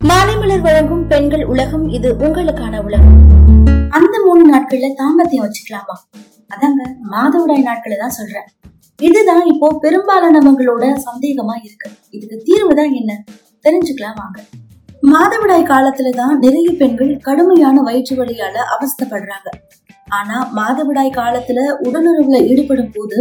மாலைமலர் வழங்கும் பெண்கள் உலகம் இது உங்களுக்கான உலகம். அந்த மூணு நாட்கள்ல தாம்பத்தியம் வச்சுக்கலாமா? அதாங்க மாதவிடாய் நாட்களை தான் சொல்றேன். இதுதான் இப்போ பெரும்பாலானவங்களோட சந்தேகமா இருக்கு. இதுக்கு தீர்வு தான் என்ன? தெரிஞ்சுக்கலாம் வாங்க. மாதவிடாய் காலத்துல தான் நிறைய பெண்கள் கடுமையான வயிற்று வலியால அவஸ்தைப்படுறாங்க. ஆனா மாதவிடாய் காலத்துல உடலுறவுல ஈடுபடும் போது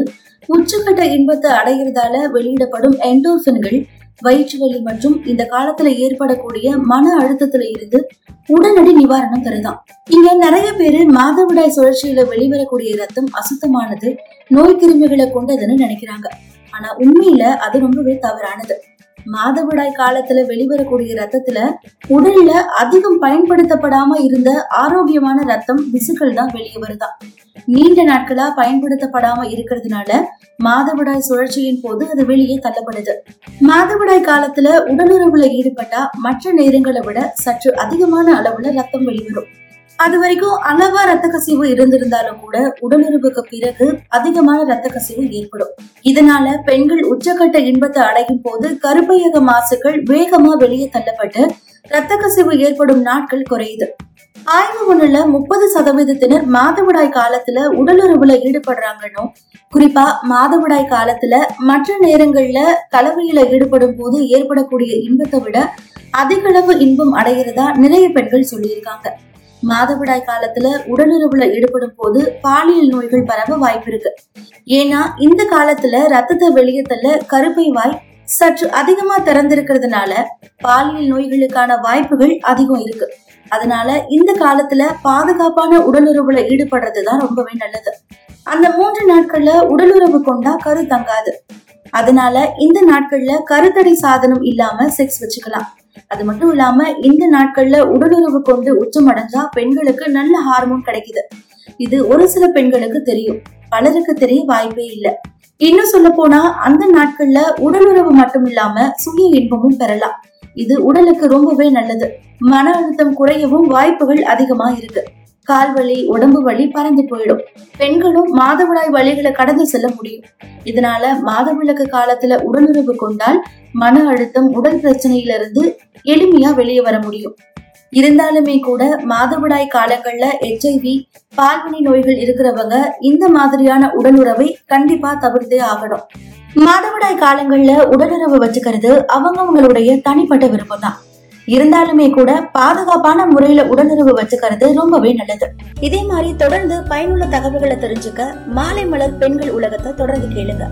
உச்சக்கட்ட இன்பத்தை அடைகிறதால வெளியிடப்படும் என்டோர்பின்கள் வயிற்று வலி மற்றும் இந்த காலத்துல ஏற்படக்கூடிய மன அழுத்தத்துல இருந்து உடனடி நிவாரணம் தருதாம் இங்க நிறைய பேரு மாதவிடாய் சுழற்சியில வெளிவரக்கூடிய ரத்தம் அசுத்தமானது நோய் கிருமிகளை கொண்டதுன்னு நினைக்கிறாங்க. ஆனா உண்மையில அது ரொம்பவே தவறானது. மாதவிடாய் காலத்துல வெளிவரக்கூடிய ரத்தத்துல உடல்ல அதிகம் பயன்படுத்தப்படாம இருந்த ஆரோக்கியமான ரத்தம் திசுக்கள் தான் வெளியே வருதாம் நீண்ட நாட்களா பயன்படுத்தப்படாம இருக்கிறதுனால மாதவிடாய் சுழற்சியின் போது அது வெளியே தள்ளப்படுது. மாதவிடாய் காலத்துல உடலுறவுல ஈடுபட்டா மற்ற நேரங்களை விட சற்று அதிகமான அளவுல ரத்தம் வெளிவரும். அது வரைக்கும் அளவா ரத்த கசிவு இருந்திருந்தாலும் கூட உடலுறவுக்கு பிறகு அதிகமான ரத்த கசிவு ஏற்படும். இதனால பெண்கள் உச்சக்கட்ட இன்பத்தை அடையும் போது கருப்பையக மாசுக்கள் வேகமா வெளியே தள்ளப்பட்டு ரத்த கசிவு ஏற்படும் நாட்கள் குறையுது. ஆய்வு ஒண்ணுல முப்பது சதவீதத்தினர் மாதவிடாய் காலத்துல உடலுறவுல ஈடுபடுறாங்கன்னு. குறிப்பா மாதவிடாய் காலத்துல மற்ற நேரங்கள்ல கலவையில ஈடுபடும் போது ஏற்படக்கூடிய இன்பத்தை விட அதிக அளவு இன்பம் அடைகிறதா நிறைய பெண்கள் சொல்லியிருக்காங்க. மாதவிடாய் காலத்துல உடலுறவுல ஈடுபடும் போது பாலியல் நோய்கள் பரவ வாய்ப்பு இருக்கு ஏன்னா இந்த காலத்துல ரத்தத்தை வெளியே தள்ள கருப்பை வாய் சற்று அதிகமா திறந்திருக்கிறதுனால பாலியல் நோய்களுக்கான வாய்ப்புகள் அதிகம் இருக்கு. அதனால இந்த காலத்துல பாதுகாப்பான உடலுறவுல ஈடுபடுறதுதான் ரொம்பவே நல்லது. அந்த மூன்று நாட்கள்ல உடலுறவு கொண்டா கரு தங்காது. அதனால இந்த நாட்கள்ல கருத்தடை சாதனம் இல்லாம செக்ஸ் வச்சுக்கலாம். அது மட்டும் இல்லாம இந்த நாட்கள்ல உடலுறவு கொண்டு உச்சமடைஞ்சா பெண்களுக்கு நல்ல ஹார்மோன் கிடைக்குது. இது ஒரு சில பெண்களுக்கு தெரியும். பலருக்கு தெரிய வாய்ப்பே இல்லை. இன்னும் சொல்ல போனா அந்த நாட்கள்ல உடலுறவு மட்டும் இல்லாம சுய இன்பமும் பெறலாம். இது உடலுக்கு ரொம்பவே நல்லது. மன அழுத்தம் குறையவும் வாய்ப்புகள் அதிகமா இருக்கு கால் வலி உடம்பு வலி பறந்து போயிடும். பெண்களும் மாதவிடாய் வழிகளை கடந்து செல்ல முடியும். இதனால மாதவிளக்கு காலத்துல உடலுறவு கொண்டால் மன அழுத்தம் உடல் பிரச்சனையிலிருந்து எளிமையா வெளியே வர முடியும். இருந்தாலுமே கூட மாதவிடாய் காலங்கள்ல எச்ஐவி பால்வினை நோய்கள் இருக்கிறவங்க இந்த மாதிரியான உடலுறவை கண்டிப்பா தவிர்த்தே ஆகணும். மாதவிடாய் காலங்கள்ல உடலுறவு வச்சுக்கிறது அவங்கவங்களுடைய தனிப்பட்ட விருப்பம் தான் இருந்தாலுமே கூட பாதுகாப்பான முறையில உடலுறவு வச்சுக்கிறது ரொம்பவே நல்லது. இதே மாதிரி தொடர்ந்து பயனுள்ள தகவல்களை தெரிஞ்சுக்க மாலை மலர் பெண்கள் உலகத்தை தொடர்ந்து கேளுங்க.